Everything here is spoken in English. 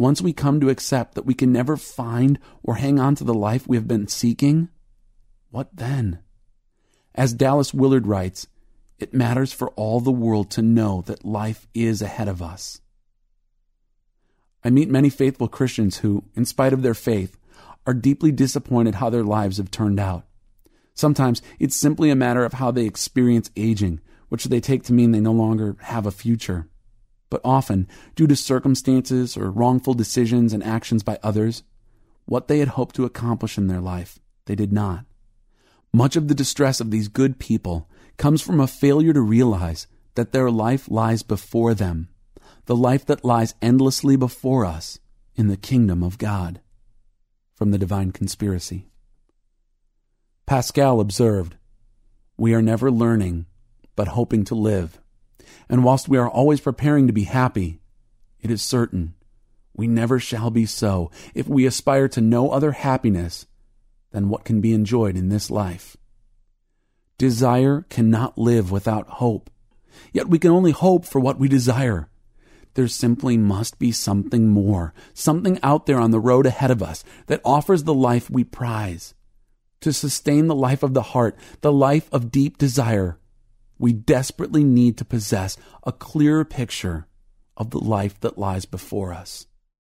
once we come to accept that we can never find or hang on to the life we have been seeking, what then? As Dallas Willard writes, it matters for all the world to know that life is ahead of us. I meet many faithful Christians who, in spite of their faith, are deeply disappointed how their lives have turned out. Sometimes it's simply a matter of how they experience aging, which they take to mean they no longer have a future. But often, due to circumstances or wrongful decisions and actions by others, what they had hoped to accomplish in their life, they did not. Much of the distress of these good people comes from a failure to realize that their life lies before them, the life that lies endlessly before us in the kingdom of God. From the Divine Conspiracy. Pascal observed, We are never learning, but hoping to live. And whilst we are always preparing to be happy, it is certain we never shall be so if we aspire to no other happiness than what can be enjoyed in this life. Desire cannot live without hope. Yet we can only hope for what we desire. There simply must be something more, something out there on the road ahead of us that offers the life we prize. To sustain the life of the heart, the life of deep desire, we desperately need to possess a clearer picture of the life that lies before us.